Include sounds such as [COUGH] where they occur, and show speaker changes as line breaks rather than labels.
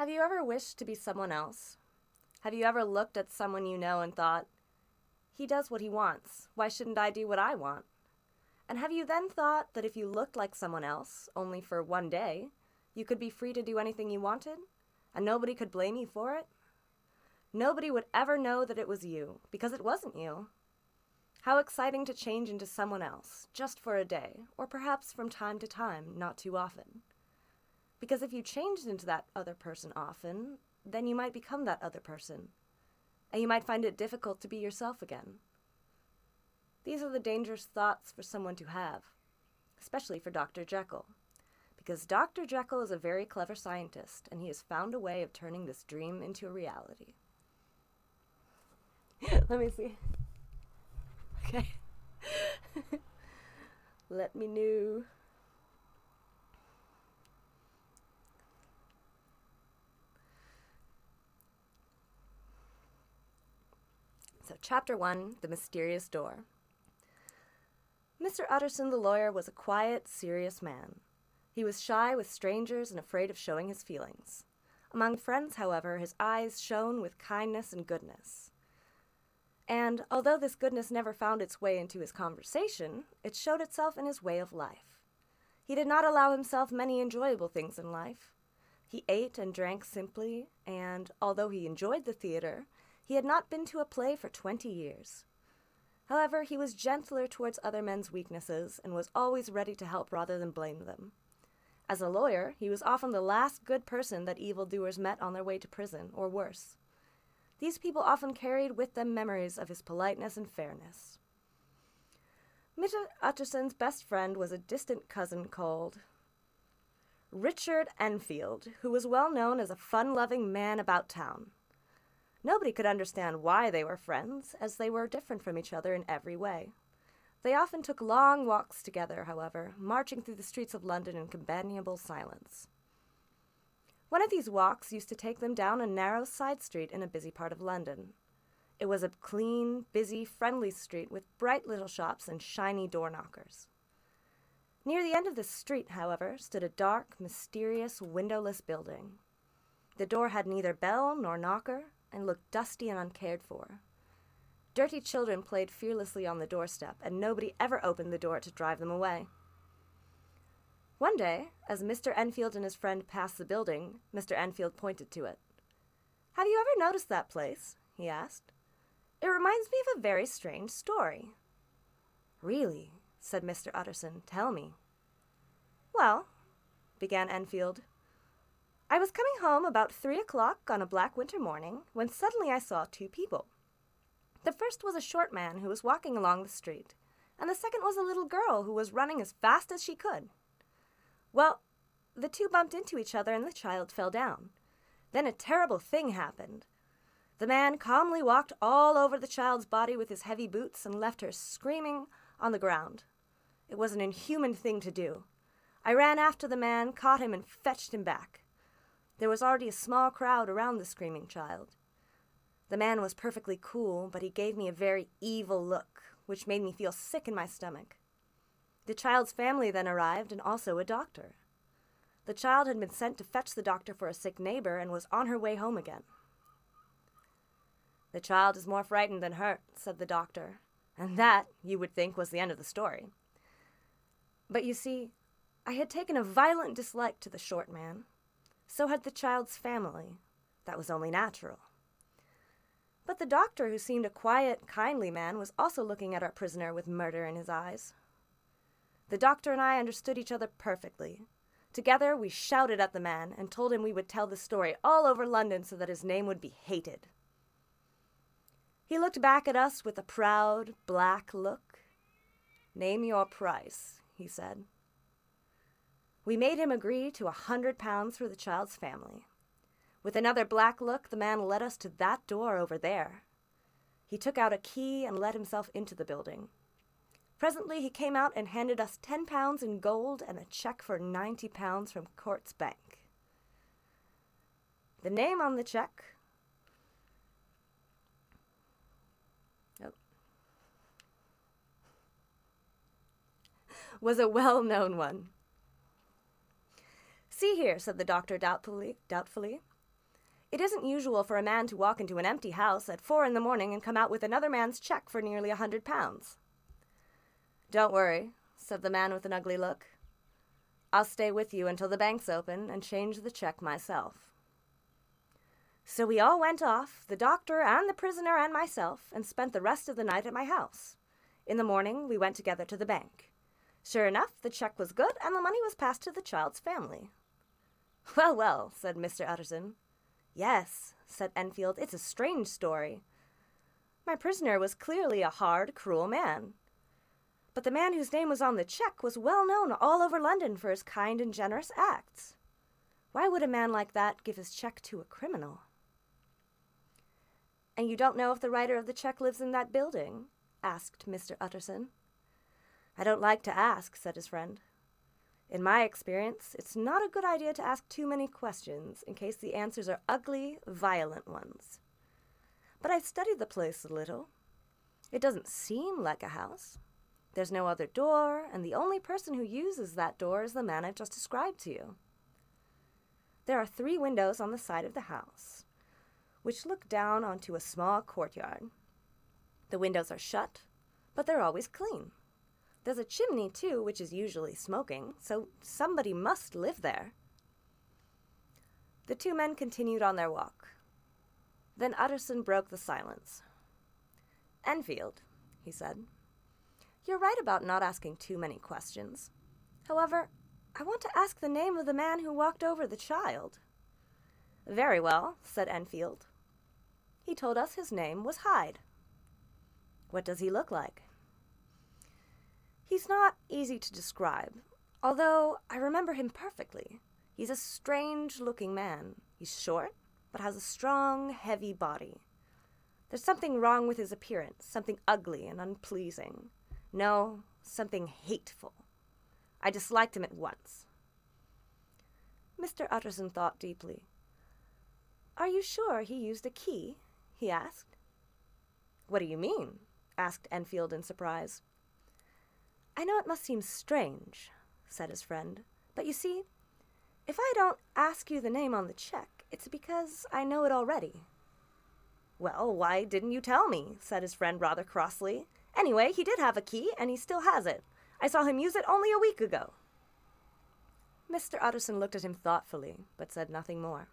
Have you ever wished to be someone else? Have you ever looked at someone you know and thought, he does what he wants, why shouldn't I do what I want? And have you then thought that if you looked like someone else, only for one day, you could be free to do anything you wanted, and nobody could blame you for it? Nobody would ever know that it was you, because it wasn't you. How exciting to change into someone else, just for a day, or perhaps from time to time, not too often. Because if you changed into that other person often, then you might become that other person, and you might find it difficult to be yourself again. These are the dangerous thoughts for someone to have, especially for Dr. Jekyll, because Dr. Jekyll is a very clever scientist, and he has found a way of turning this dream into a reality. [LAUGHS] Let me see. Okay. [LAUGHS] Let me know. So, Chapter 1 The Mysterious Door. Mr. Utterson the lawyer was a quiet, serious man. He was shy with strangers and afraid of showing his feelings. Among friends, however, his eyes shone with kindness and goodness. And although this goodness never found its way into his conversation, it showed itself in his way of life. He did not allow himself many enjoyable things in life. He ate and drank simply, and although he enjoyed the theater, he had not been to a play for twenty years. However, he was gentler towards other men's weaknesses and was always ready to help rather than blame them. As a lawyer, he was often the last good person that evildoers met on their way to prison, or worse. These people often carried with them memories of his politeness and fairness. Mr. Utterson's best friend was a distant cousin called Richard Enfield, who was well known as a fun loving man about town. Nobody could understand why they were friends, as they were different from each other in every way. They often took long walks together, however, marching through the streets of London in companionable silence. One of these walks used to take them down a narrow side street in a busy part of London. It was a clean, busy, friendly street with bright little shops and shiny door knockers. Near the end of the street, however, stood a dark, mysterious, windowless building. The door had neither bell nor knocker and looked dusty and uncared for. Dirty children played fearlessly on the doorstep, and nobody ever opened the door to drive them away. One day, as Mr. Enfield and his friend passed the building, Mr. Enfield pointed to it. Have you ever noticed that place? he asked. It reminds me of a very strange story. Really, said Mr. Utterson, tell me. Well, began Enfield, I was coming home about three o'clock on a black winter morning when suddenly I saw two people. The first was a short man who was walking along the street, and the second was a little girl who was running as fast as she could. Well, the two bumped into each other and the child fell down. Then a terrible thing happened. The man calmly walked all over the child's body with his heavy boots and left her screaming on the ground. It was an inhuman thing to do. I ran after the man, caught him, and fetched him back. There was already a small crowd around the screaming child. The man was perfectly cool, but he gave me a very evil look, which made me feel sick in my stomach. The child's family then arrived, and also a doctor. The child had been sent to fetch the doctor for a sick neighbor and was on her way home again. The child is more frightened than hurt, said the doctor, and that, you would think, was the end of the story. But you see, I had taken a violent dislike to the short man. So had the child's family. That was only natural. But the doctor, who seemed a quiet, kindly man, was also looking at our prisoner with murder in his eyes. The doctor and I understood each other perfectly. Together, we shouted at the man and told him we would tell the story all over London so that his name would be hated. He looked back at us with a proud, black look. Name your price, he said. We made him agree to a hundred pounds for the child's family. With another black look, the man led us to that door over there. He took out a key and let himself into the building. Presently he came out and handed us ten pounds in gold and a check for ninety pounds from Coutts Bank. The name on the check [LAUGHS] was a well known one. See here, said the doctor doubtfully, doubtfully. It isn't usual for a man to walk into an empty house at four in the morning and come out with another man's check for nearly a hundred pounds. Don't worry, said the man with an ugly look. I'll stay with you until the bank's open and change the check myself. So we all went off, the doctor and the prisoner and myself, and spent the rest of the night at my house. In the morning, we went together to the bank. Sure enough, the check was good, and the money was passed to the child's family. [LAUGHS] Well, well, said Mr. Utterson. Yes, said Enfield, it's a strange story. My prisoner was clearly a hard, cruel man. But the man whose name was on the check was well known all over London for his kind and generous acts. Why would a man like that give his check to a criminal? And you don't know if the writer of the check lives in that building? asked Mr. Utterson. I don't like to ask, said his friend. In my experience, it's not a good idea to ask too many questions in case the answers are ugly, violent ones. But I've studied the place a little. It doesn't seem like a house. There's no other door, and the only person who uses that door is the man I've just described to you. There are three windows on the side of the house, which look down onto a small courtyard. The windows are shut, but they're always clean. There's a chimney, too, which is usually smoking, so somebody must live there. The two men continued on their walk. Then Utterson broke the silence. Enfield, he said, you're right about not asking too many questions. However, I want to ask the name of the man who walked over the child. Very well, said Enfield. He told us his name was Hyde. What does he look like? He's not easy to describe, although I remember him perfectly. He's a strange looking man. He's short, but has a strong, heavy body. There's something wrong with his appearance, something ugly and unpleasing. No, something hateful. I disliked him at once. Mr. Utterson thought deeply. Are you sure he used a key? he asked. What do you mean? asked Enfield in surprise. I know it must seem strange, said his friend, but you see, if I don't ask you the name on the check, it's because I know it already. Well, why didn't you tell me? said his friend rather crossly. Anyway, he did have a key, and he still has it. I saw him use it only a week ago. Mr. Utterson looked at him thoughtfully, but said nothing more.